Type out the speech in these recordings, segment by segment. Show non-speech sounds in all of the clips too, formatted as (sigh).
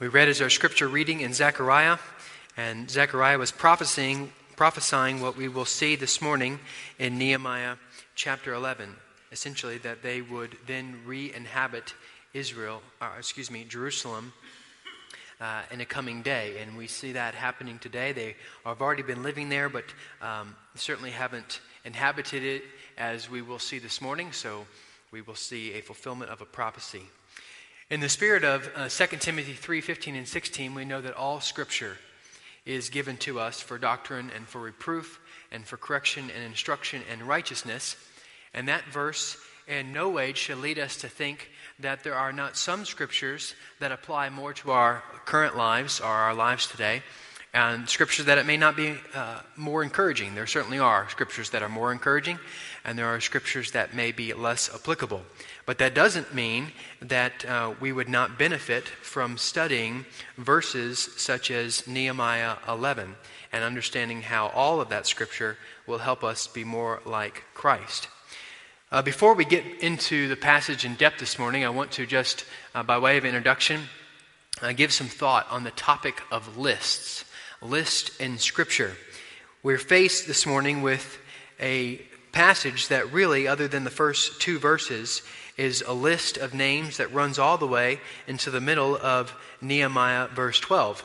We read as our scripture reading in Zechariah, and Zechariah was prophesying, prophesying what we will see this morning in Nehemiah chapter 11. Essentially, that they would then re inhabit Israel, or uh, excuse me, Jerusalem. Uh, in a coming day, and we see that happening today. They have already been living there, but um, certainly haven't inhabited it as we will see this morning. So we will see a fulfillment of a prophecy. In the spirit of uh, 2 Timothy 3 15 and 16, we know that all Scripture is given to us for doctrine and for reproof and for correction and instruction and righteousness. And that verse in no way should lead us to think that there are not some Scriptures that apply more to our current lives or our lives today and scriptures that it may not be uh, more encouraging. There certainly are scriptures that are more encouraging, and there are scriptures that may be less applicable. But that doesn't mean that uh, we would not benefit from studying verses such as Nehemiah 11 and understanding how all of that scripture will help us be more like Christ. Uh, before we get into the passage in depth this morning, I want to just, uh, by way of introduction, uh, give some thought on the topic of lists list in Scripture. We're faced this morning with a passage that really, other than the first two verses, is a list of names that runs all the way into the middle of Nehemiah, verse 12.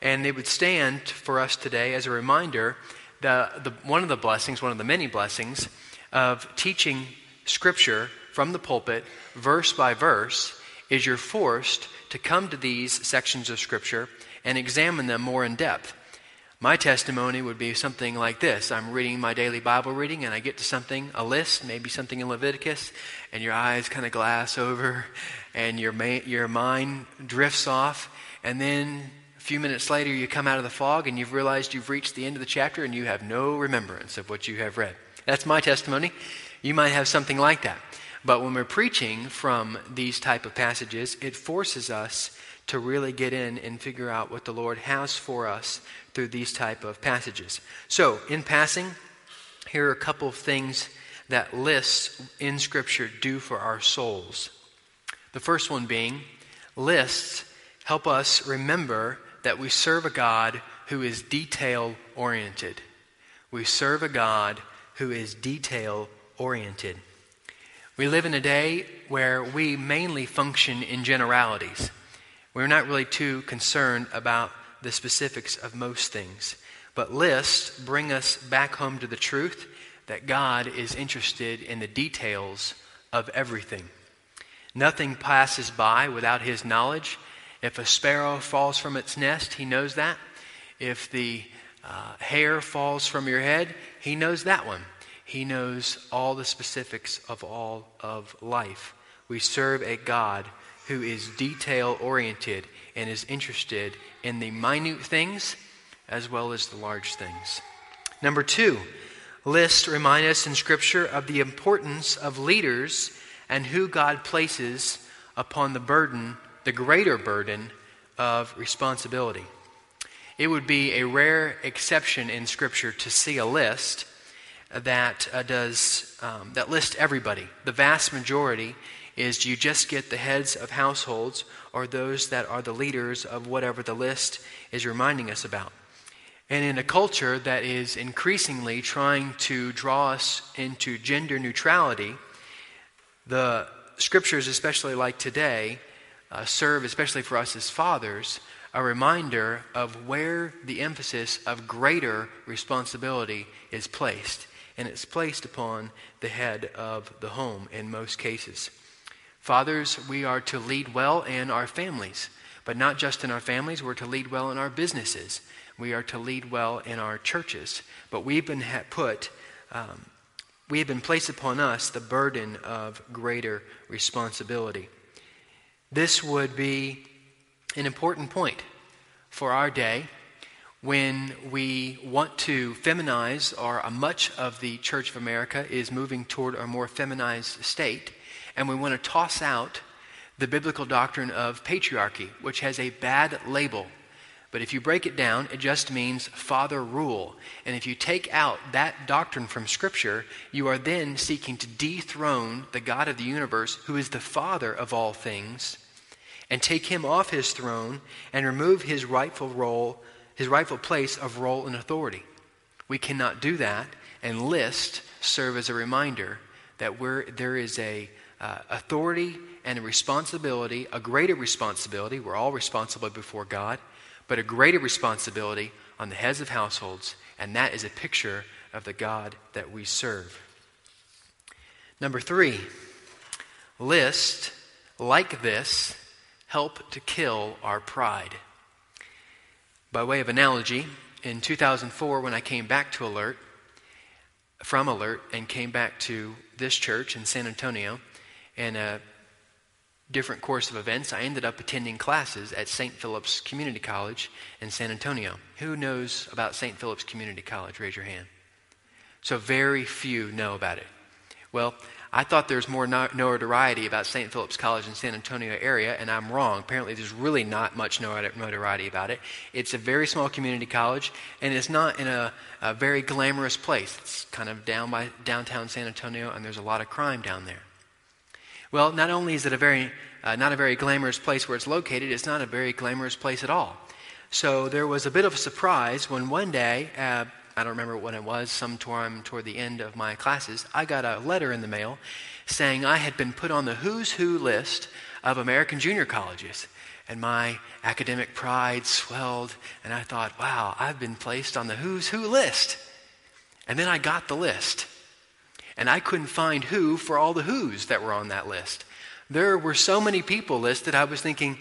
And it would stand for us today as a reminder that the, one of the blessings, one of the many blessings of teaching Scripture from the pulpit, verse by verse, is you're forced to come to these sections of Scripture and examine them more in depth. My testimony would be something like this I'm reading my daily Bible reading, and I get to something, a list, maybe something in Leviticus, and your eyes kind of glass over, and your, ma- your mind drifts off, and then a few minutes later you come out of the fog and you've realized you've reached the end of the chapter and you have no remembrance of what you have read. That's my testimony. You might have something like that. But when we're preaching from these type of passages, it forces us to really get in and figure out what the Lord has for us through these type of passages. So, in passing, here are a couple of things that lists in Scripture do for our souls. The first one being lists help us remember that we serve a God who is detail oriented. We serve a God who is detail oriented. We live in a day where we mainly function in generalities. We're not really too concerned about the specifics of most things. But lists bring us back home to the truth that God is interested in the details of everything. Nothing passes by without His knowledge. If a sparrow falls from its nest, He knows that. If the uh, hair falls from your head, He knows that one. He knows all the specifics of all of life. We serve a God who is detail oriented and is interested in the minute things as well as the large things. Number two, lists remind us in Scripture of the importance of leaders and who God places upon the burden, the greater burden of responsibility. It would be a rare exception in Scripture to see a list that uh, does um, that lists everybody. The vast majority is do you just get the heads of households or those that are the leaders of whatever the list is reminding us about? And in a culture that is increasingly trying to draw us into gender neutrality, the scriptures, especially like today, uh, serve, especially for us as fathers, a reminder of where the emphasis of greater responsibility is placed. And it's placed upon the head of the home in most cases. Fathers, we are to lead well in our families, but not just in our families, we're to lead well in our businesses. We are to lead well in our churches. But we've been put, um, we have been placed upon us the burden of greater responsibility. This would be an important point for our day when we want to feminize, or much of the Church of America is moving toward a more feminized state and we want to toss out the biblical doctrine of patriarchy, which has a bad label. But if you break it down, it just means father rule. And if you take out that doctrine from Scripture, you are then seeking to dethrone the God of the universe, who is the father of all things, and take him off his throne and remove his rightful role, his rightful place of role and authority. We cannot do that and lists serve as a reminder that there is a uh, authority and a responsibility, a greater responsibility. We're all responsible before God, but a greater responsibility on the heads of households, and that is a picture of the God that we serve. Number three, list like this help to kill our pride. By way of analogy, in 2004, when I came back to Alert, from Alert, and came back to this church in San Antonio, in a different course of events, I ended up attending classes at St. Philip's Community College in San Antonio. Who knows about St. Philip's Community College? Raise your hand. So, very few know about it. Well, I thought there was more notoriety about St. Philip's College in San Antonio area, and I'm wrong. Apparently, there's really not much notoriety about it. It's a very small community college, and it's not in a, a very glamorous place. It's kind of down by downtown San Antonio, and there's a lot of crime down there. Well, not only is it a very, uh, not a very glamorous place where it's located, it's not a very glamorous place at all. So there was a bit of a surprise when one day, uh, I don't remember when it was, sometime toward the end of my classes, I got a letter in the mail saying I had been put on the who's who list of American junior colleges. And my academic pride swelled, and I thought, wow, I've been placed on the who's who list. And then I got the list. And I couldn't find who for all the who's that were on that list. There were so many people listed, I was thinking,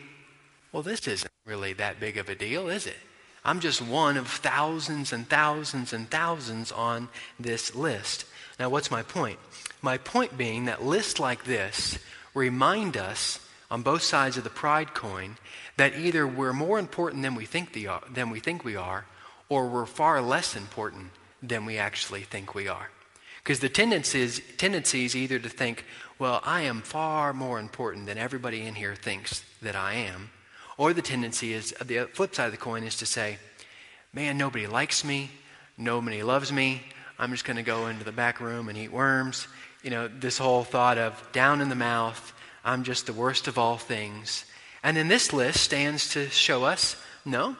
well, this isn't really that big of a deal, is it? I'm just one of thousands and thousands and thousands on this list. Now, what's my point? My point being that lists like this remind us on both sides of the pride coin that either we're more important than we think, the, than we, think we are, or we're far less important than we actually think we are. Because the tendency is, tendency is either to think, well, I am far more important than everybody in here thinks that I am, or the tendency is, the flip side of the coin is to say, man, nobody likes me, nobody loves me, I'm just going to go into the back room and eat worms. You know, this whole thought of down in the mouth, I'm just the worst of all things. And then this list stands to show us no,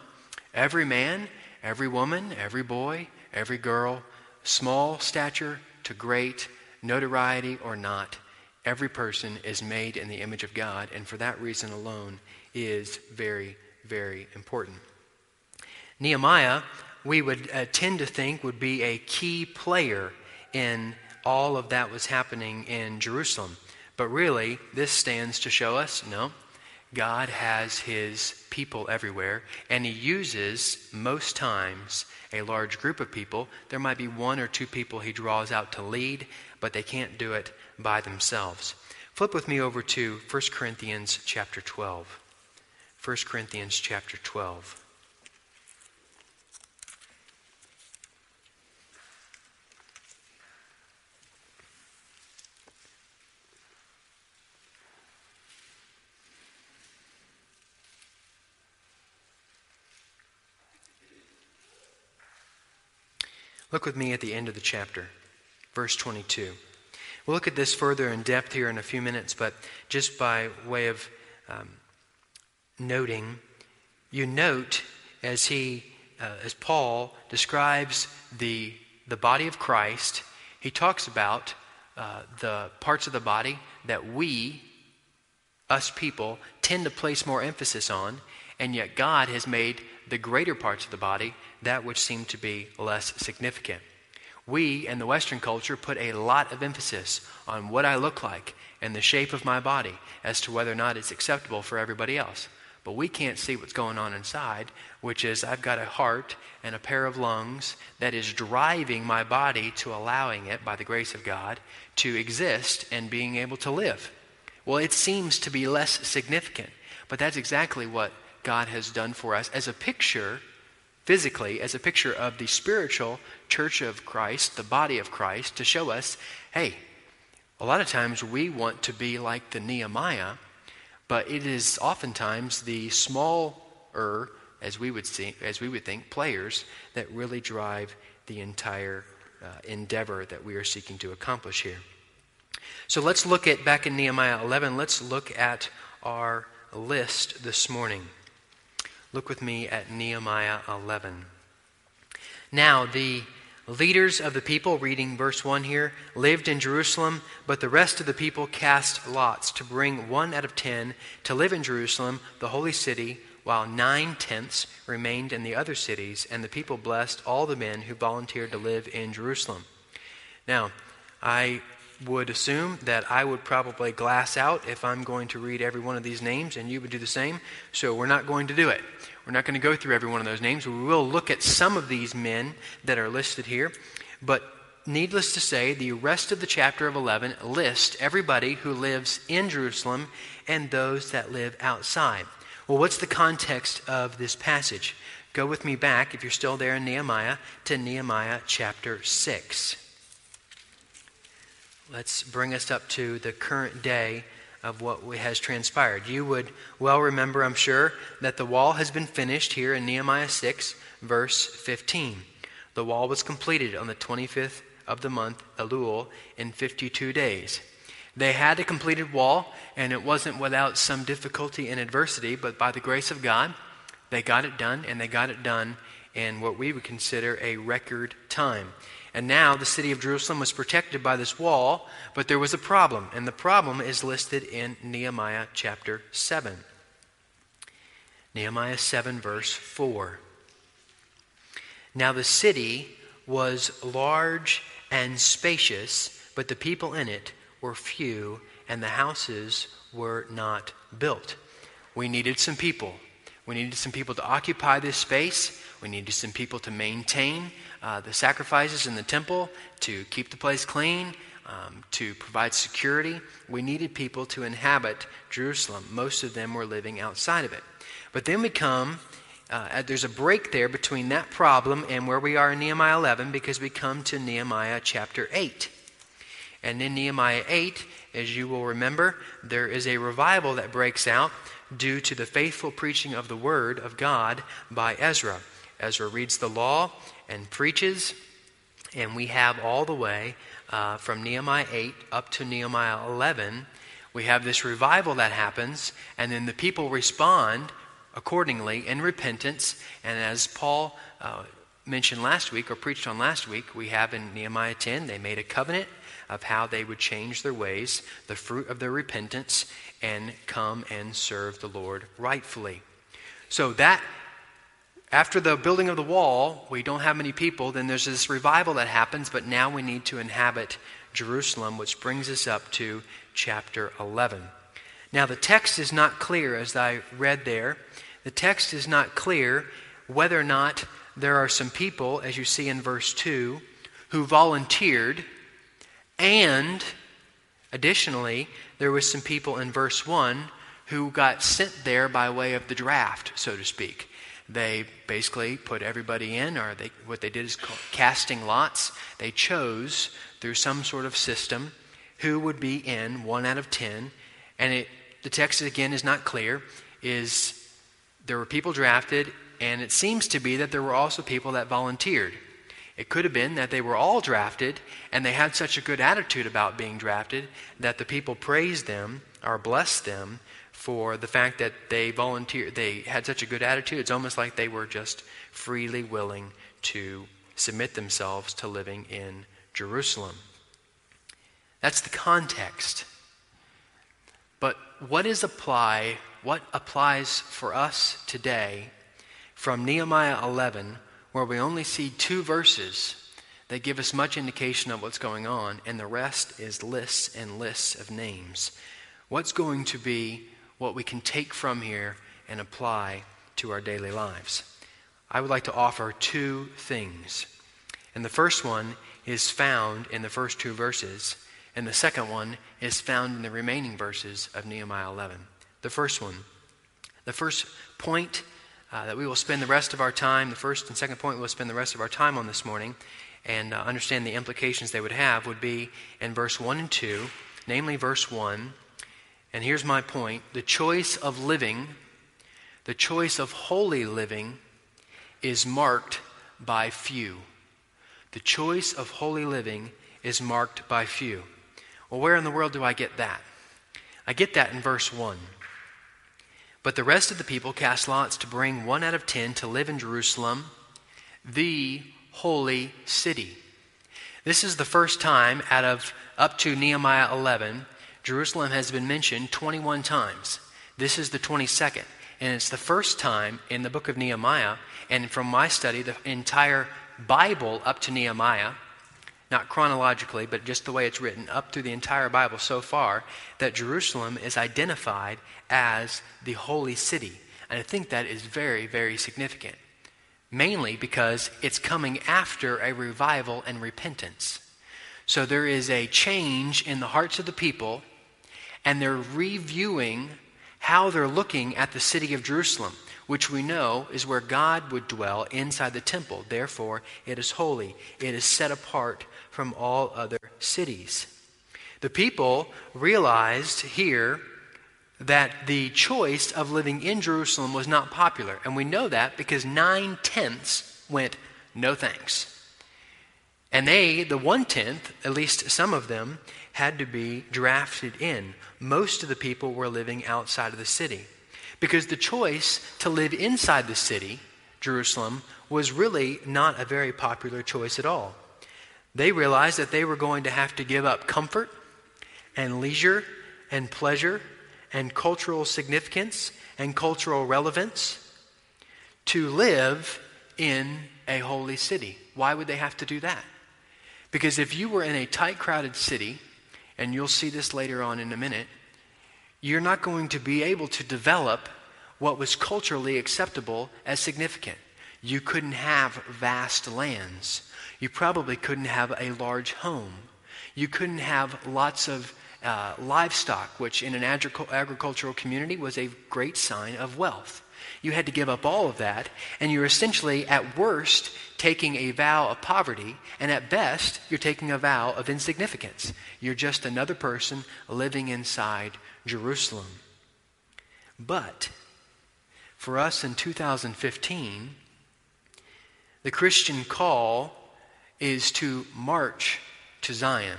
every man, every woman, every boy, every girl, small stature to great, notoriety or not, every person is made in the image of God, and for that reason alone is very, very important. Nehemiah, we would uh, tend to think, would be a key player in all of that was happening in Jerusalem. But really, this stands to show us no, God has his people everywhere, and he uses most times a large group of people. There might be one or two people he draws out to lead, but they can't do it by themselves. Flip with me over to 1 Corinthians chapter 12. 1 Corinthians chapter 12. Look with me at the end of the chapter, verse 22. We'll look at this further in depth here in a few minutes, but just by way of um, noting, you note as he, uh, as Paul describes the the body of Christ, he talks about uh, the parts of the body that we, us people, tend to place more emphasis on, and yet God has made the greater parts of the body that which seem to be less significant. We in the Western culture put a lot of emphasis on what I look like and the shape of my body as to whether or not it's acceptable for everybody else. But we can't see what's going on inside, which is I've got a heart and a pair of lungs that is driving my body to allowing it, by the grace of God, to exist and being able to live. Well, it seems to be less significant, but that's exactly what God has done for us as a picture, physically, as a picture of the spiritual church of Christ, the body of Christ, to show us hey, a lot of times we want to be like the Nehemiah, but it is oftentimes the smaller, as we would see, as we would think, players that really drive the entire uh, endeavor that we are seeking to accomplish here. So let's look at back in Nehemiah 11. Let's look at our list this morning. Look with me at Nehemiah 11. Now, the leaders of the people, reading verse 1 here, lived in Jerusalem, but the rest of the people cast lots to bring one out of ten to live in Jerusalem, the holy city, while nine tenths remained in the other cities, and the people blessed all the men who volunteered to live in Jerusalem. Now, I would assume that I would probably glass out if I'm going to read every one of these names, and you would do the same. So we're not going to do it. We're not going to go through every one of those names. We will look at some of these men that are listed here. But needless to say, the rest of the chapter of 11 lists everybody who lives in Jerusalem and those that live outside. Well, what's the context of this passage? Go with me back, if you're still there in Nehemiah, to Nehemiah chapter 6. Let's bring us up to the current day of what has transpired. You would well remember, I'm sure, that the wall has been finished here in Nehemiah 6, verse 15. The wall was completed on the 25th of the month, Elul, in 52 days. They had a completed wall, and it wasn't without some difficulty and adversity, but by the grace of God, they got it done, and they got it done in what we would consider a record time. And now the city of Jerusalem was protected by this wall, but there was a problem, and the problem is listed in Nehemiah chapter 7. Nehemiah 7, verse 4. Now the city was large and spacious, but the people in it were few, and the houses were not built. We needed some people. We needed some people to occupy this space. We needed some people to maintain uh, the sacrifices in the temple, to keep the place clean, um, to provide security. We needed people to inhabit Jerusalem. Most of them were living outside of it. But then we come, uh, there's a break there between that problem and where we are in Nehemiah 11 because we come to Nehemiah chapter 8. And in Nehemiah 8, as you will remember, there is a revival that breaks out due to the faithful preaching of the word of God by Ezra. Ezra reads the law and preaches, and we have all the way uh, from Nehemiah 8 up to Nehemiah 11. We have this revival that happens, and then the people respond accordingly in repentance. And as Paul uh, mentioned last week, or preached on last week, we have in Nehemiah 10, they made a covenant of how they would change their ways, the fruit of their repentance, and come and serve the Lord rightfully. So that after the building of the wall, we don't have many people. Then there's this revival that happens, but now we need to inhabit Jerusalem, which brings us up to chapter 11. Now, the text is not clear, as I read there. The text is not clear whether or not there are some people, as you see in verse 2, who volunteered, and additionally, there was some people in verse 1 who got sent there by way of the draft, so to speak. They basically put everybody in, or they, what they did is casting lots. They chose through some sort of system who would be in one out of ten. And it, the text, again, is not clear. Is there were people drafted, and it seems to be that there were also people that volunteered. It could have been that they were all drafted and they had such a good attitude about being drafted that the people praised them or blessed them for the fact that they volunteered, they had such a good attitude. It's almost like they were just freely willing to submit themselves to living in Jerusalem. That's the context. But what is apply, what applies for us today from Nehemiah 11, where we only see two verses that give us much indication of what's going on, and the rest is lists and lists of names? What's going to be what we can take from here and apply to our daily lives. I would like to offer two things. And the first one is found in the first two verses, and the second one is found in the remaining verses of Nehemiah 11. The first one, the first point uh, that we will spend the rest of our time, the first and second point we'll spend the rest of our time on this morning and uh, understand the implications they would have would be in verse 1 and 2, namely verse 1 and here's my point the choice of living, the choice of holy living, is marked by few. The choice of holy living is marked by few. Well, where in the world do I get that? I get that in verse 1. But the rest of the people cast lots to bring one out of ten to live in Jerusalem, the holy city. This is the first time out of up to Nehemiah 11, Jerusalem has been mentioned 21 times. This is the 22nd. And it's the first time in the book of Nehemiah, and from my study, the entire Bible up to Nehemiah, not chronologically, but just the way it's written, up through the entire Bible so far, that Jerusalem is identified as the holy city. And I think that is very, very significant. Mainly because it's coming after a revival and repentance. So there is a change in the hearts of the people, and they're reviewing how they're looking at the city of Jerusalem, which we know is where God would dwell inside the temple. Therefore, it is holy, it is set apart from all other cities. The people realized here that the choice of living in Jerusalem was not popular. And we know that because nine tenths went, no thanks. And they, the one tenth, at least some of them, had to be drafted in. Most of the people were living outside of the city. Because the choice to live inside the city, Jerusalem, was really not a very popular choice at all. They realized that they were going to have to give up comfort and leisure and pleasure and cultural significance and cultural relevance to live in a holy city. Why would they have to do that? Because if you were in a tight, crowded city and you'll see this later on in a minute, you're not going to be able to develop what was culturally acceptable as significant. You couldn't have vast lands. You probably couldn't have a large home. You couldn't have lots of uh, livestock, which in an agricultural community was a great sign of wealth. You had to give up all of that, and you're essentially, at worst, taking a vow of poverty, and at best, you're taking a vow of insignificance. You're just another person living inside Jerusalem. But for us in 2015, the Christian call is to march to Zion.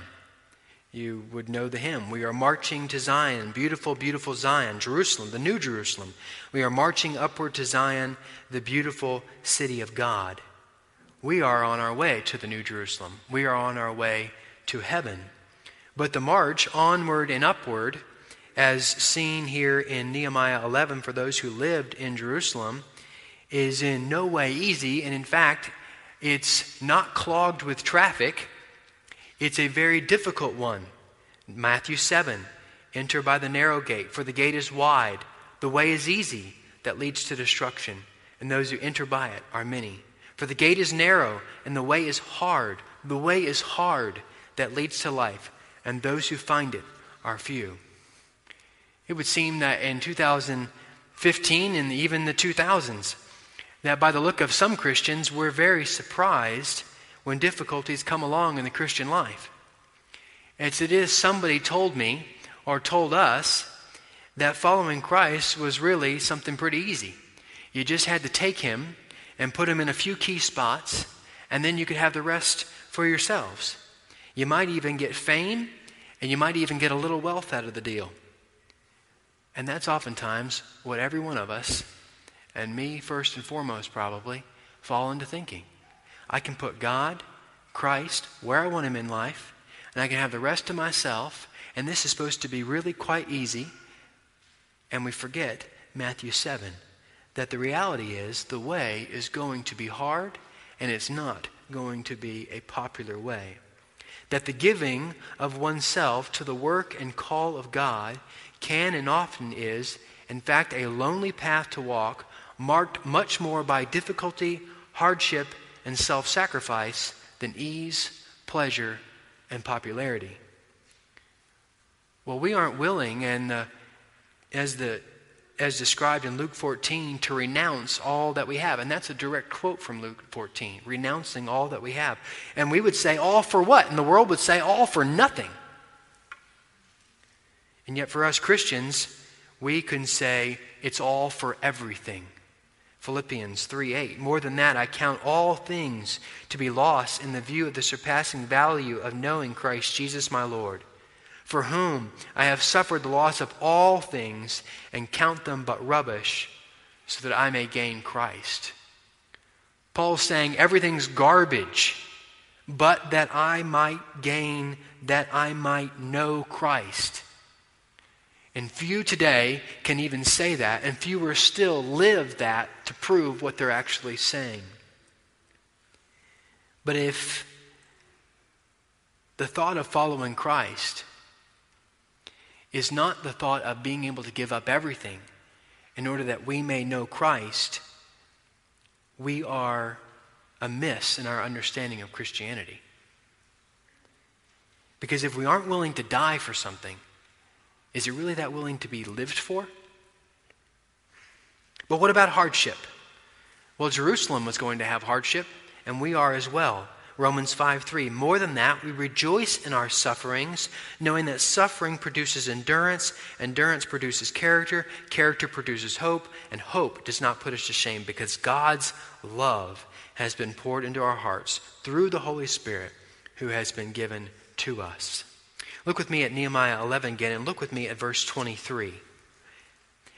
You would know the hymn. We are marching to Zion, beautiful, beautiful Zion, Jerusalem, the new Jerusalem. We are marching upward to Zion, the beautiful city of God. We are on our way to the new Jerusalem. We are on our way to heaven. But the march onward and upward, as seen here in Nehemiah 11 for those who lived in Jerusalem, is in no way easy. And in fact, it's not clogged with traffic it's a very difficult one. Matthew 7 Enter by the narrow gate, for the gate is wide, the way is easy that leads to destruction, and those who enter by it are many. For the gate is narrow, and the way is hard. The way is hard that leads to life, and those who find it are few. It would seem that in 2015 and even the 2000s, that by the look of some Christians, we're very surprised when difficulties come along in the Christian life. It's it is somebody told me or told us that following Christ was really something pretty easy. You just had to take him and put him in a few key spots, and then you could have the rest for yourselves. You might even get fame, and you might even get a little wealth out of the deal. And that's oftentimes what every one of us, and me first and foremost probably, fall into thinking. I can put God, Christ, where I want Him in life, and I can have the rest to myself, and this is supposed to be really quite easy. And we forget Matthew 7 that the reality is the way is going to be hard, and it's not going to be a popular way. That the giving of oneself to the work and call of God can and often is, in fact, a lonely path to walk, marked much more by difficulty, hardship, and self sacrifice than ease, pleasure, and popularity. Well, we aren't willing, and uh, as, the, as described in Luke 14, to renounce all that we have. And that's a direct quote from Luke 14 renouncing all that we have. And we would say, all for what? And the world would say, all for nothing. And yet, for us Christians, we can say, it's all for everything. Philippians 3 8. More than that, I count all things to be lost in the view of the surpassing value of knowing Christ Jesus my Lord. for whom I have suffered the loss of all things and count them but rubbish, so that I may gain Christ. Paul's saying everything's garbage, but that I might gain, that I might know Christ. And few today can even say that, and fewer still live that to prove what they're actually saying. But if the thought of following Christ is not the thought of being able to give up everything in order that we may know Christ, we are amiss in our understanding of Christianity. Because if we aren't willing to die for something, is he really that willing to be lived for? But what about hardship? Well, Jerusalem was going to have hardship, and we are as well. Romans 5 3. More than that, we rejoice in our sufferings, knowing that suffering produces endurance, endurance produces character, character produces hope, and hope does not put us to shame because God's love has been poured into our hearts through the Holy Spirit who has been given to us. Look with me at Nehemiah 11 again, and look with me at verse 23.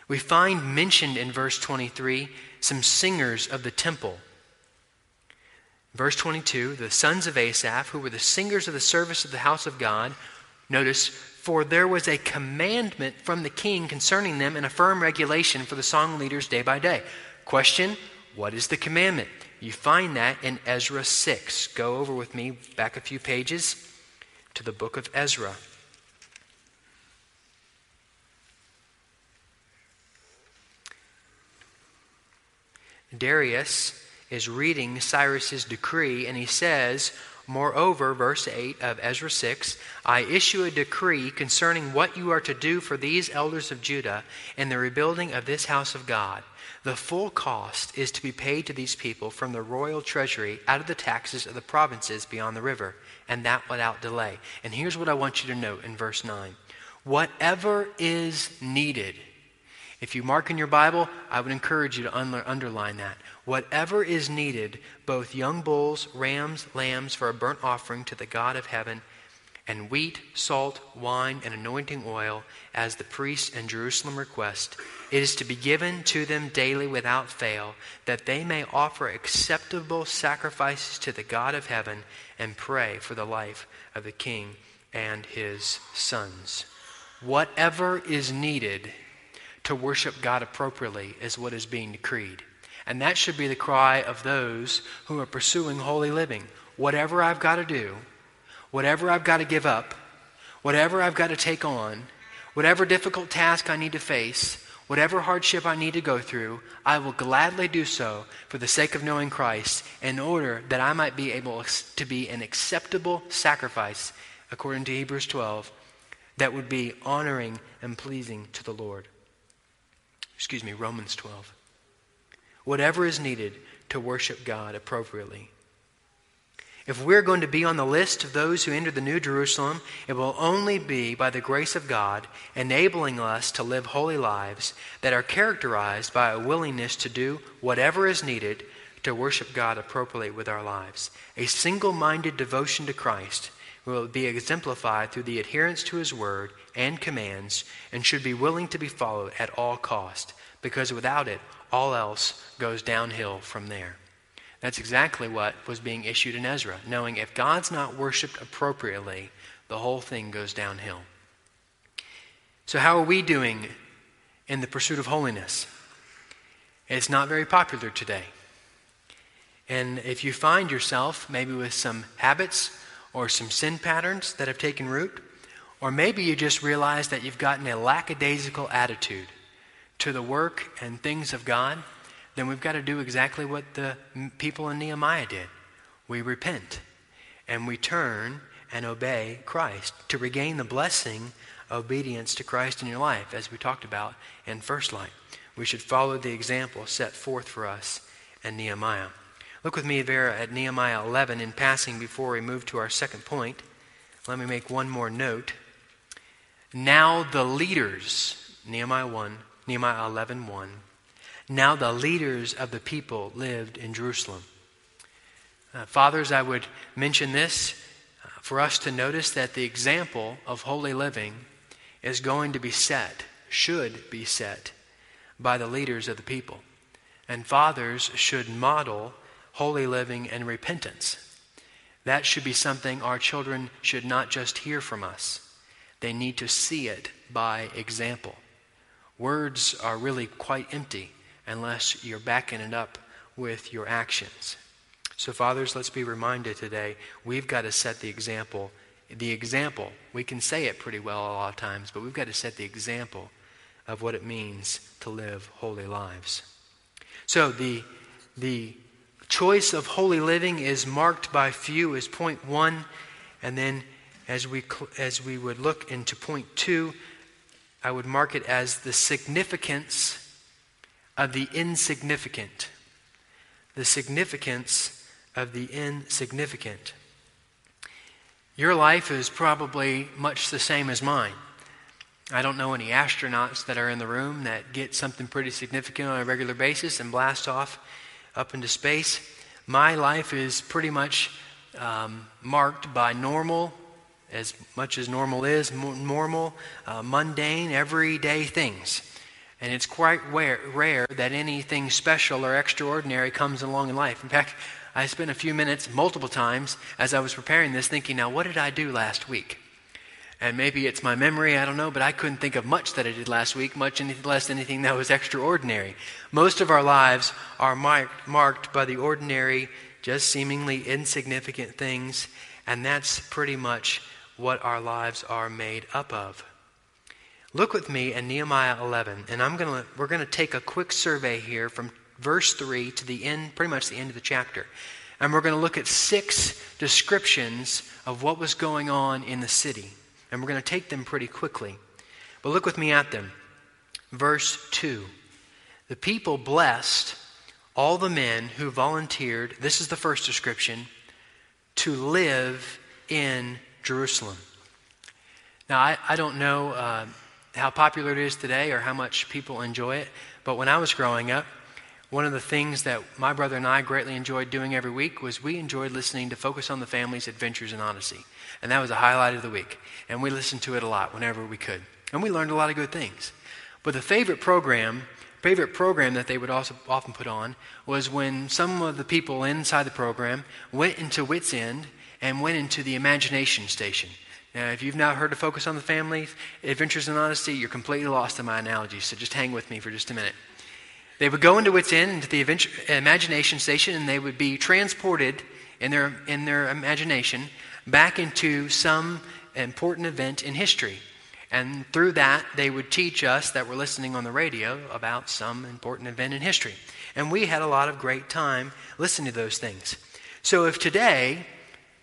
We find mentioned in verse 23 some singers of the temple Verse 22 the sons of Asaph, who were the singers of the service of the house of God, notice, for there was a commandment from the king concerning them and a firm regulation for the song leaders day by day. Question What is the commandment? You find that in Ezra 6. Go over with me back a few pages to the book of Ezra. Darius is reading Cyrus's decree, and he says, Moreover, verse 8 of Ezra 6 I issue a decree concerning what you are to do for these elders of Judah in the rebuilding of this house of God. The full cost is to be paid to these people from the royal treasury out of the taxes of the provinces beyond the river, and that without delay. And here's what I want you to note in verse 9 Whatever is needed. If you mark in your Bible, I would encourage you to underline that whatever is needed, both young bulls, rams, lambs for a burnt offering to the God of heaven, and wheat, salt, wine, and anointing oil, as the priests in Jerusalem request. It is to be given to them daily without fail, that they may offer acceptable sacrifices to the God of heaven and pray for the life of the king and his sons. Whatever is needed to worship God appropriately is what is being decreed. And that should be the cry of those who are pursuing holy living. Whatever I've got to do, whatever I've got to give up, whatever I've got to take on, whatever difficult task I need to face, whatever hardship I need to go through, I will gladly do so for the sake of knowing Christ in order that I might be able to be an acceptable sacrifice, according to Hebrews 12, that would be honoring and pleasing to the Lord. Excuse me, Romans 12 whatever is needed to worship God appropriately. If we're going to be on the list of those who enter the New Jerusalem, it will only be by the grace of God enabling us to live holy lives that are characterized by a willingness to do whatever is needed to worship God appropriately with our lives. A single minded devotion to Christ will be exemplified through the adherence to His Word and commands and should be willing to be followed at all cost, because without it, all else goes downhill from there. That's exactly what was being issued in Ezra, knowing if God's not worshiped appropriately, the whole thing goes downhill. So, how are we doing in the pursuit of holiness? It's not very popular today. And if you find yourself maybe with some habits or some sin patterns that have taken root, or maybe you just realize that you've gotten a lackadaisical attitude to the work and things of God, then we've got to do exactly what the people in Nehemiah did. We repent and we turn and obey Christ to regain the blessing of obedience to Christ in your life, as we talked about in First Light. We should follow the example set forth for us in Nehemiah. Look with me there at Nehemiah 11 in passing before we move to our second point. Let me make one more note. Now the leaders, Nehemiah 1, Nehemiah 11 1. Now the leaders of the people lived in Jerusalem. Uh, fathers, I would mention this. Uh, for us to notice that the example of holy living is going to be set, should be set, by the leaders of the people. And fathers should model holy living and repentance. That should be something our children should not just hear from us, they need to see it by example. Words are really quite empty unless you're backing it up with your actions. So, fathers, let's be reminded today we've got to set the example. The example, we can say it pretty well a lot of times, but we've got to set the example of what it means to live holy lives. So, the, the choice of holy living is marked by few as point one, and then as we, as we would look into point two, I would mark it as the significance of the insignificant. The significance of the insignificant. Your life is probably much the same as mine. I don't know any astronauts that are in the room that get something pretty significant on a regular basis and blast off up into space. My life is pretty much um, marked by normal, as much as normal is, normal, uh, mundane, everyday things. And it's quite rare, rare that anything special or extraordinary comes along in life. In fact, I spent a few minutes multiple times as I was preparing this thinking, now, what did I do last week? And maybe it's my memory, I don't know, but I couldn't think of much that I did last week, much anything less anything that was extraordinary. Most of our lives are marked, marked by the ordinary, just seemingly insignificant things, and that's pretty much what our lives are made up of. Look with me in Nehemiah 11, and I'm gonna, we're going to take a quick survey here from verse 3 to the end, pretty much the end of the chapter. And we're going to look at six descriptions of what was going on in the city. And we're going to take them pretty quickly. But look with me at them. Verse 2 The people blessed all the men who volunteered, this is the first description, to live in Jerusalem. Now, I, I don't know uh, how popular it is today or how much people enjoy it, but when I was growing up, one of the things that my brother and I greatly enjoyed doing every week was we enjoyed listening to Focus on the Family's Adventures in Odyssey. And that was a highlight of the week. And we listened to it a lot whenever we could. And we learned a lot of good things. But the favorite program, favorite program that they would also often put on was when some of the people inside the program went into Whit's End and went into the imagination station. Now, if you've not heard of Focus on the Family, Adventures in Odyssey, you're completely lost in my analogy, so just hang with me for just a minute. They would go into Whit's End, into the imagination station, and they would be transported in their, in their imagination back into some important event in history. And through that, they would teach us that were listening on the radio about some important event in history. And we had a lot of great time listening to those things. So if today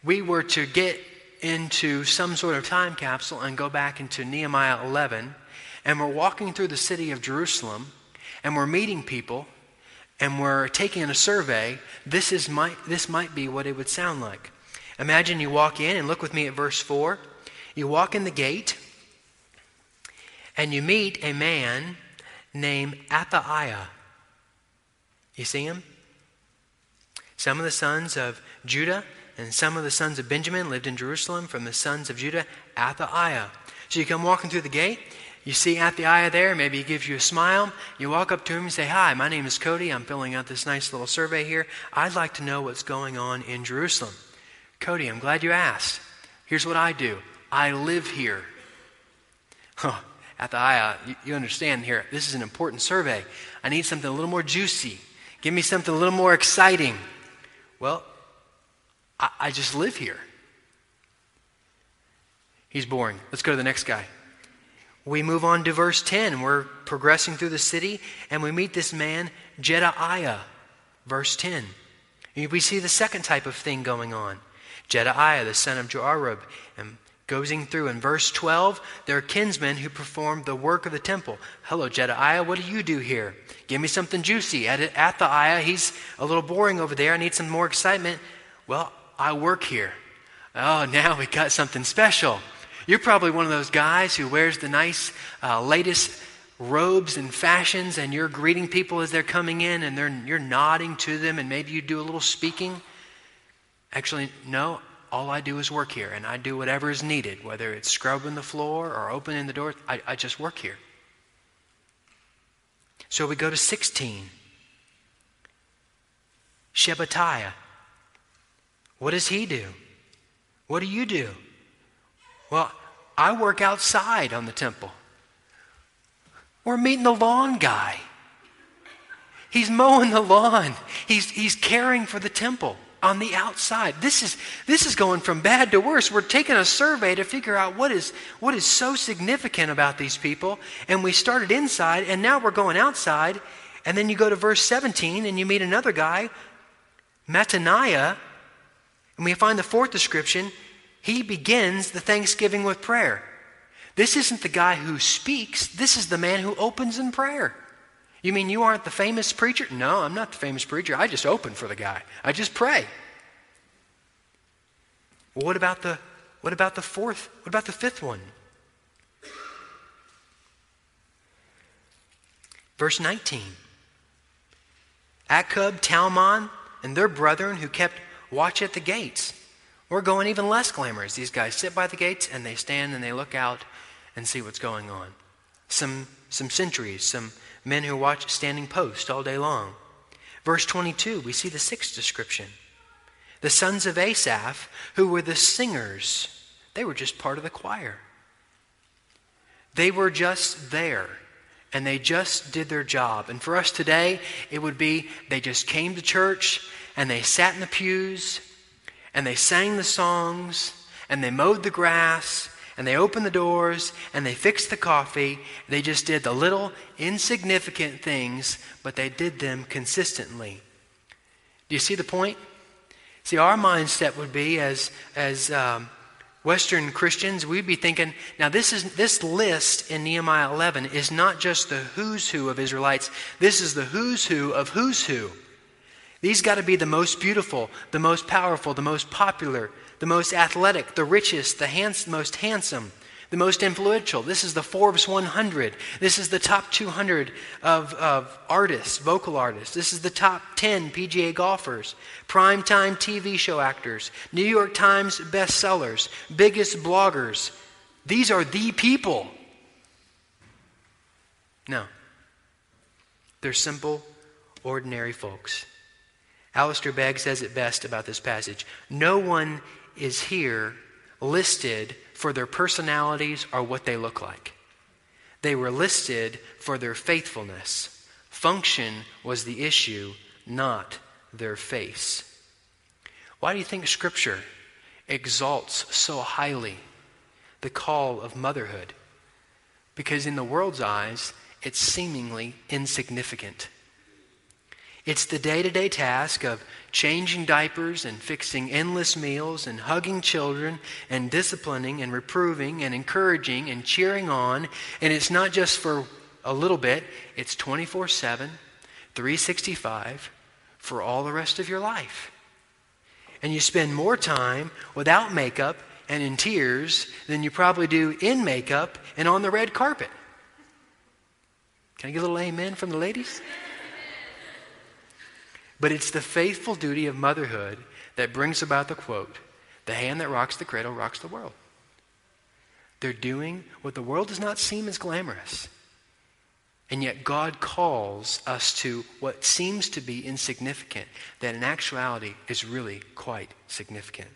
we were to get into some sort of time capsule and go back into Nehemiah 11, and we're walking through the city of Jerusalem, and we're meeting people and we're taking a survey, this, is might, this might be what it would sound like. Imagine you walk in and look with me at verse 4. You walk in the gate and you meet a man named Athaiah. You see him? Some of the sons of Judah and some of the sons of Benjamin lived in Jerusalem from the sons of Judah, Athaiah. So you come walking through the gate, you see Athaiah there, maybe he gives you a smile. You walk up to him and say, Hi, my name is Cody. I'm filling out this nice little survey here. I'd like to know what's going on in Jerusalem. Cody, I'm glad you asked. Here's what I do I live here. (laughs) Huh. Athaiah, you, you understand here, this is an important survey. I need something a little more juicy. Give me something a little more exciting. Well, I, just live here. He's boring. Let's go to the next guy we move on to verse 10. We're progressing through the city, and we meet this man, Jedaiah. Verse 10. We see the second type of thing going on. Jedaiah, the son of Joarib, and going through in verse 12, there are kinsmen who performed the work of the temple. Hello, Jedaiah, what do you do here? Give me something juicy. At, Athaiah, he's a little boring over there. I need some more excitement. Well, I work here. Oh, now we got something special. You're probably one of those guys who wears the nice uh, latest robes and fashions, and you're greeting people as they're coming in, and they're, you're nodding to them, and maybe you do a little speaking. Actually, no, all I do is work here, and I do whatever is needed, whether it's scrubbing the floor or opening the door. I, I just work here. So we go to 16. Shabbataiah. What does he do? What do you do? Well, I work outside on the temple. We're meeting the lawn guy. He's mowing the lawn. He's, he's caring for the temple on the outside. This is, this is going from bad to worse. We're taking a survey to figure out what is, what is so significant about these people. And we started inside, and now we're going outside. And then you go to verse 17, and you meet another guy, Mattaniah. And we find the fourth description. He begins the thanksgiving with prayer. This isn't the guy who speaks, this is the man who opens in prayer. You mean you aren't the famous preacher? No, I'm not the famous preacher. I just open for the guy. I just pray. Well, what about the what about the fourth? What about the fifth one? Verse 19. Akkub, Talmon, and their brethren who kept watch at the gates. We're going even less glamorous. These guys sit by the gates and they stand and they look out and see what's going on. Some, some sentries, some men who watch standing post all day long. Verse 22, we see the sixth description. The sons of Asaph, who were the singers, they were just part of the choir. They were just there and they just did their job. And for us today, it would be they just came to church and they sat in the pews and they sang the songs and they mowed the grass and they opened the doors and they fixed the coffee. They just did the little insignificant things, but they did them consistently. Do you see the point? See, our mindset would be as, as um, Western Christians, we'd be thinking, now this is this list in Nehemiah 11 is not just the who's who of Israelites. This is the who's who of who's who. These got to be the most beautiful, the most powerful, the most popular, the most athletic, the richest, the hands- most handsome, the most influential. This is the Forbes 100. This is the top 200 of, of artists, vocal artists. This is the top 10 PGA golfers, primetime TV show actors, New York Times bestsellers, biggest bloggers. These are the people. No. They're simple, ordinary folks. Alistair Begg says it best about this passage. No one is here listed for their personalities or what they look like. They were listed for their faithfulness. Function was the issue, not their face. Why do you think Scripture exalts so highly the call of motherhood? Because in the world's eyes, it's seemingly insignificant. It's the day to day task of changing diapers and fixing endless meals and hugging children and disciplining and reproving and encouraging and cheering on. And it's not just for a little bit, it's 24 7, 365 for all the rest of your life. And you spend more time without makeup and in tears than you probably do in makeup and on the red carpet. Can I get a little amen from the ladies? But it's the faithful duty of motherhood that brings about the quote the hand that rocks the cradle rocks the world. They're doing what the world does not seem as glamorous. And yet, God calls us to what seems to be insignificant, that in actuality is really quite significant.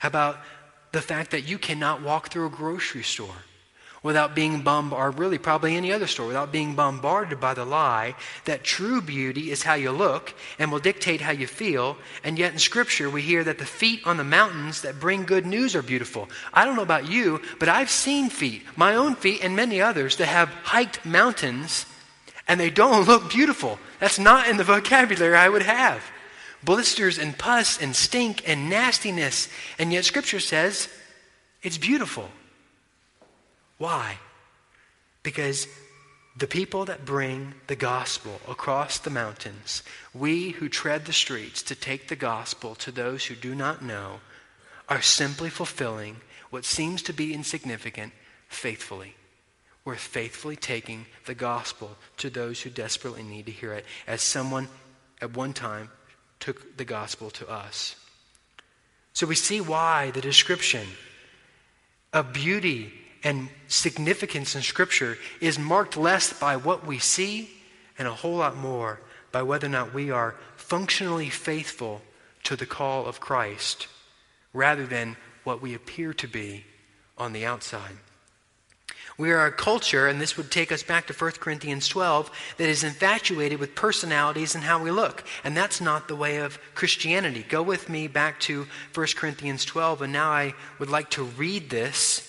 How about the fact that you cannot walk through a grocery store without being bombarded, or really probably any other store, without being bombarded by the lie that true beauty is how you look and will dictate how you feel. And yet in Scripture, we hear that the feet on the mountains that bring good news are beautiful. I don't know about you, but I've seen feet, my own feet and many others, that have hiked mountains and they don't (laughs) look beautiful. That's not in the vocabulary I would have. Blisters and pus and stink and nastiness. And yet Scripture says it's beautiful. Why? Because the people that bring the gospel across the mountains, we who tread the streets to take the gospel to those who do not know, are simply fulfilling what seems to be insignificant faithfully. We're faithfully taking the gospel to those who desperately need to hear it, as someone at one time took the gospel to us. So we see why the description of beauty and significance in Scripture is marked less by what we see and a whole lot more by whether or not we are functionally faithful to the call of Christ rather than what we appear to be on the outside. We are a culture, and this would take us back to 1 Corinthians 12, that is infatuated with personalities and how we look. And that's not the way of Christianity. Go with me back to 1 Corinthians 12, and now I would like to read this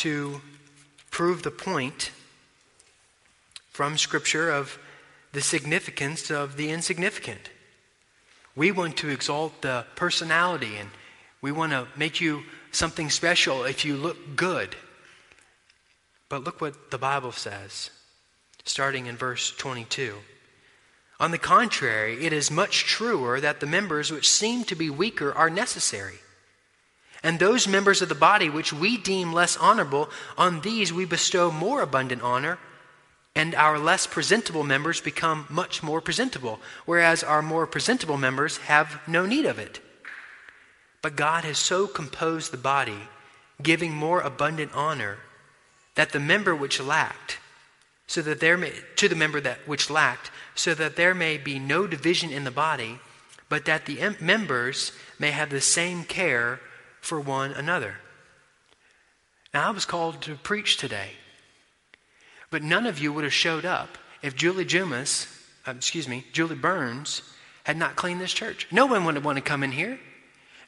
to prove the point from Scripture of the significance of the insignificant. We want to exalt the personality and we want to make you something special if you look good. But look what the Bible says, starting in verse 22. On the contrary, it is much truer that the members which seem to be weaker are necessary. And those members of the body which we deem less honorable, on these we bestow more abundant honor, and our less presentable members become much more presentable, whereas our more presentable members have no need of it. But God has so composed the body, giving more abundant honor that the member which lacked, so that there may, to the member that which lacked, so that there may be no division in the body, but that the em- members may have the same care for one another. Now, I was called to preach today, but none of you would have showed up if Julie Jumas, uh, excuse me, Julie Burns, had not cleaned this church. No one would wanted to come in here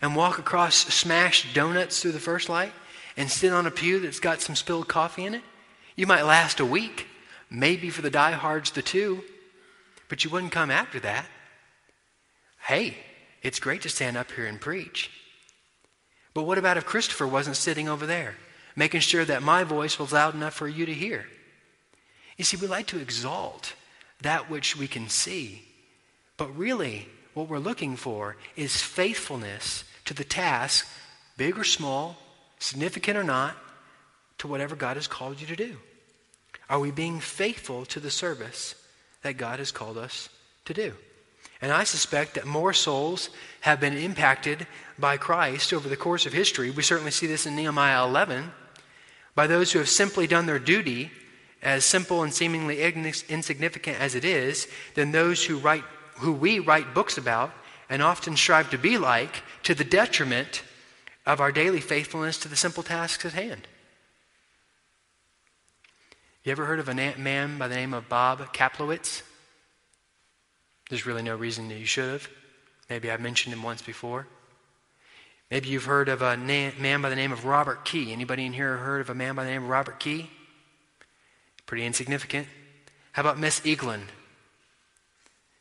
and walk across smashed donuts through the first light and sit on a pew that's got some spilled coffee in it. You might last a week, maybe for the diehards, the two, but you wouldn't come after that. Hey, it's great to stand up here and preach. But what about if Christopher wasn't sitting over there, making sure that my voice was loud enough for you to hear? You see, we like to exalt that which we can see, but really, what we're looking for is faithfulness to the task, big or small, significant or not, to whatever God has called you to do? Are we being faithful to the service that God has called us to do? And I suspect that more souls have been impacted by Christ over the course of history. We certainly see this in Nehemiah 11 by those who have simply done their duty, as simple and seemingly insignificant as it is, than those who write who we write books about and often strive to be like to the detriment of our daily faithfulness to the simple tasks at hand. You ever heard of a man by the name of Bob Kaplowitz? There's really no reason that you should have. Maybe I've mentioned him once before. Maybe you've heard of a na- man by the name of Robert Key. Anybody in here heard of a man by the name of Robert Key? Pretty insignificant. How about Miss Eagland?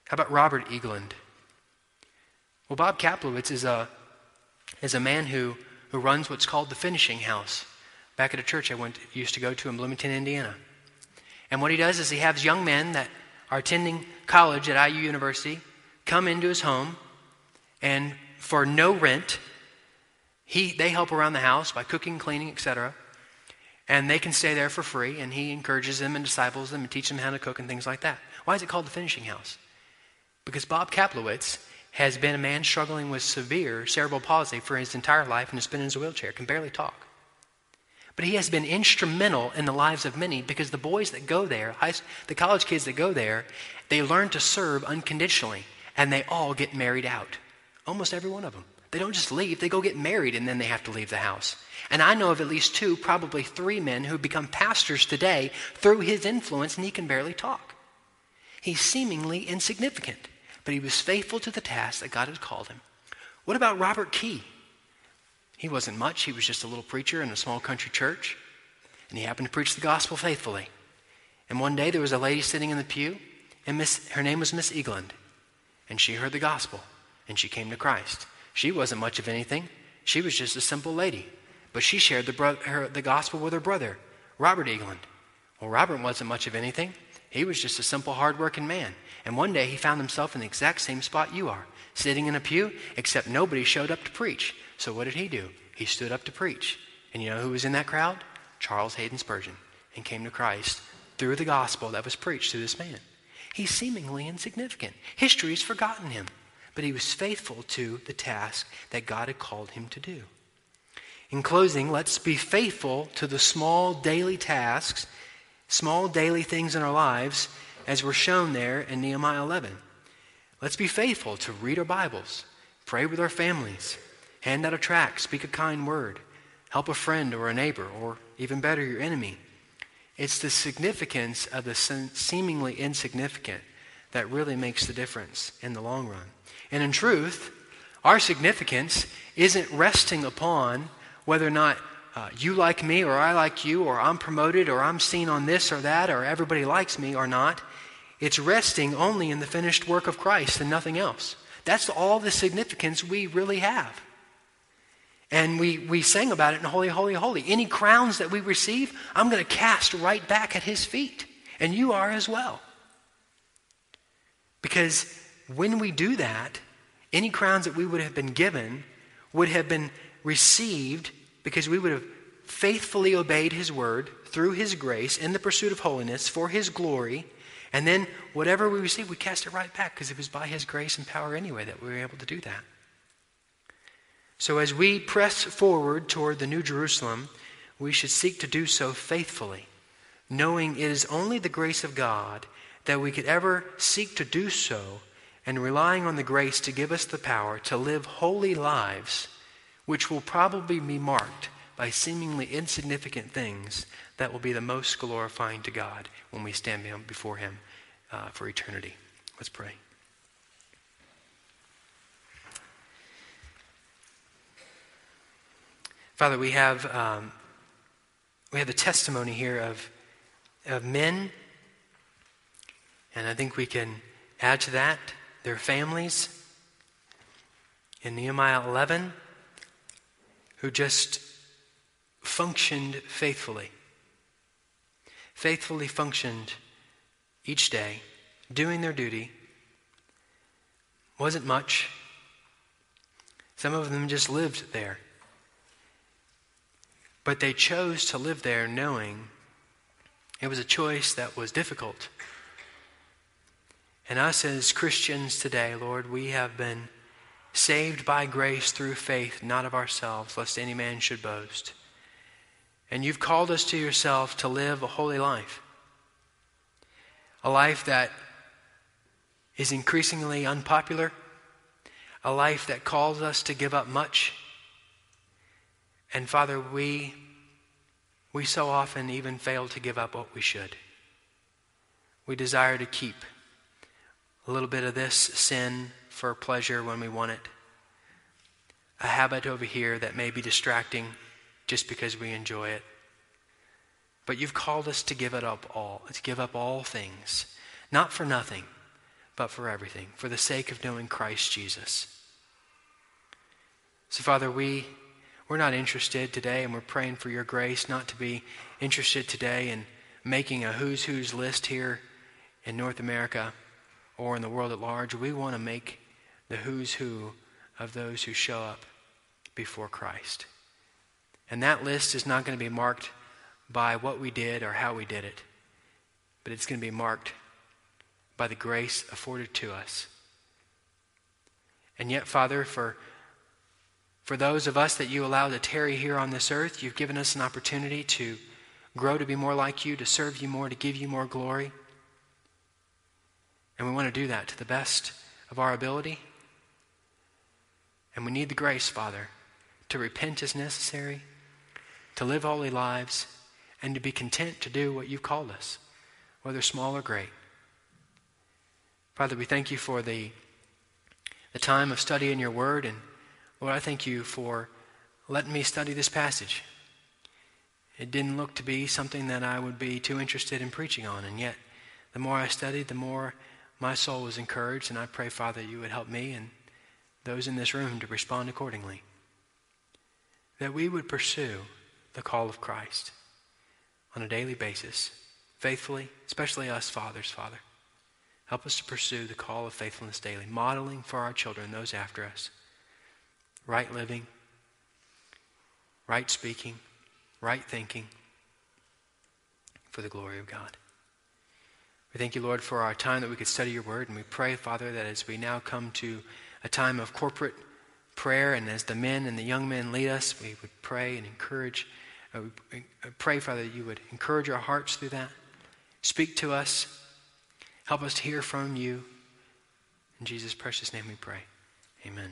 How about Robert Eagland? Well, Bob Kaplowitz is a is a man who, who runs what's called the finishing house back at a church I went used to go to in Bloomington, Indiana. And what he does is he has young men that are attending college at IU University come into his home, and for no rent, he, they help around the house by cooking, cleaning, etc. And they can stay there for free, and he encourages them and disciples them and teaches them how to cook and things like that. Why is it called the finishing house? Because Bob Kaplowitz has been a man struggling with severe cerebral palsy for his entire life and has been in his wheelchair, can barely talk. But he has been instrumental in the lives of many because the boys that go there, the college kids that go there, they learn to serve unconditionally and they all get married out. Almost every one of them. They don't just leave, they go get married and then they have to leave the house. And I know of at least two, probably three men who have become pastors today through his influence and he can barely talk. He's seemingly insignificant but he was faithful to the task that God had called him. What about Robert Key? He wasn't much, he was just a little preacher in a small country church, and he happened to preach the gospel faithfully. And one day there was a lady sitting in the pew, and Miss, her name was Miss Eagland, and she heard the gospel, and she came to Christ. She wasn't much of anything, she was just a simple lady, but she shared the, bro- her, the gospel with her brother, Robert Eagland. Well, Robert wasn't much of anything. He was just a simple, hardworking man. And one day he found himself in the exact same spot you are, sitting in a pew, except nobody showed up to preach. So what did he do? He stood up to preach. And you know who was in that crowd? Charles Haddon Spurgeon, and came to Christ through the gospel that was preached to this man. He's seemingly insignificant. History's forgotten him. but he was faithful to the task that God had called him to do. In closing, let's be faithful to the small daily tasks, small daily things in our lives, as were shown there in Nehemiah 11. Let's be faithful to read our Bibles, pray with our families, hand out a tract, speak a kind word, help a friend or a neighbor, or even better, your enemy. It's the significance of the seemingly insignificant that really makes the difference in the long run. And in truth, our significance isn't resting upon whether or not uh, you like me or I like you or I'm promoted or I'm seen on this or that or everybody likes me or not. It's resting only in the finished work of Christ and nothing else. That's all the significance we really have. And we, we sang about it in Holy, Holy, Holy. Any crowns that we receive, I'm going to cast right back at his feet. And you are as well. Because when we do that, any crowns that we would have been given would have been received because we would have faithfully obeyed his word through his grace in the pursuit of holiness for his glory. And then whatever we receive, we cast it right back because it was by his grace and power anyway that we were able to do that. So as we press forward toward the New Jerusalem, we should seek to do so faithfully, knowing it is only the grace of God that we could ever seek to do so, and relying on the grace to give us the power to live holy lives, which will probably be marked by seemingly insignificant things that will be the most glorifying to God when we stand before Him uh, for eternity. Let's pray. Father, we have, um, we have the testimony here of, of men, and I think we can add to that their families in Nehemiah 11 who just functioned faithfully. Faithfully functioned each day, doing their duty. Wasn't much. Some of them just lived there. But they chose to live there knowing it was a choice that was difficult. And us as Christians today, Lord, we have been saved by grace through faith, not of ourselves, lest any man should boast. And you've called us to yourself to live a holy life, a life that is increasingly unpopular, a life that calls us to give up much and Father, we, we so often even fail to give up what we should. We desire to keep a little bit of this sin for pleasure when we want it, a habit over here that may be distracting just because we enjoy it. But you've called us to give it up all, to give up all things, not for nothing, but for everything, for the sake of knowing Christ Jesus. So, Father, we we're not interested today, and we're praying for your grace not to be interested today in making a who's who's list here in North America or in the world at large. We want to make the who's who of those who show up before Christ. And that list is not going to be marked by what we did or how we did it, but it's going to be marked by the grace afforded to us. And yet, Father, for for those of us that you allow to tarry here on this earth, you've given us an opportunity to grow to be more like you, to serve you more, to give you more glory. And we want to do that to the best of our ability. And we need the grace, Father, to repent as necessary, to live holy lives, and to be content to do what you've called us, whether small or great. Father, we thank you for the, the time of studying your word and Lord, I thank you for letting me study this passage. It didn't look to be something that I would be too interested in preaching on, and yet the more I studied, the more my soul was encouraged, and I pray, Father, you would help me and those in this room to respond accordingly. That we would pursue the call of Christ on a daily basis, faithfully, especially us fathers, Father. Help us to pursue the call of faithfulness daily, modeling for our children, those after us right living, right speaking, right thinking for the glory of God. We thank you, Lord, for our time that we could study your word, and we pray, Father, that as we now come to a time of corporate prayer, and as the men and the young men lead us, we would pray and encourage. Uh, we pray, Father, that you would encourage our hearts through that. Speak to us. Help us to hear from you. In Jesus' precious name we pray. Amen.